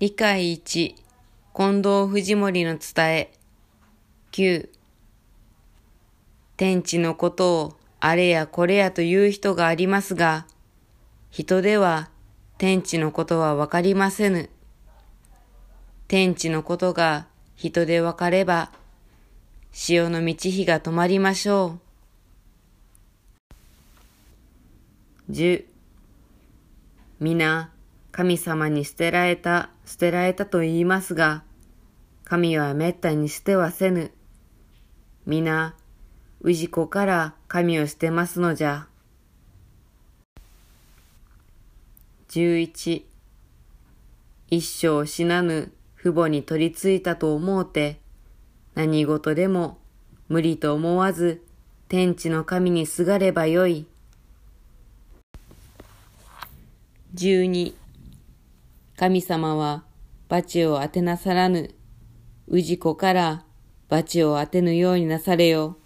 理解1、近藤藤森の伝え。9、天地のことをあれやこれやという人がありますが、人では天地のことはわかりませぬ。天地のことが人でわかれば、潮の満ち干が止まりましょう。十、皆、神様に捨てられた、捨てられたと言いますが、神は滅多に捨てはせぬ。皆、氏子から神を捨てますのじゃ。11一生死なぬ父母に取り付いたと思うて、何事でも無理と思わず天地の神にすがればよい。12神様は罰を当てなさらぬ。氏子から罰を当てぬようになされよ。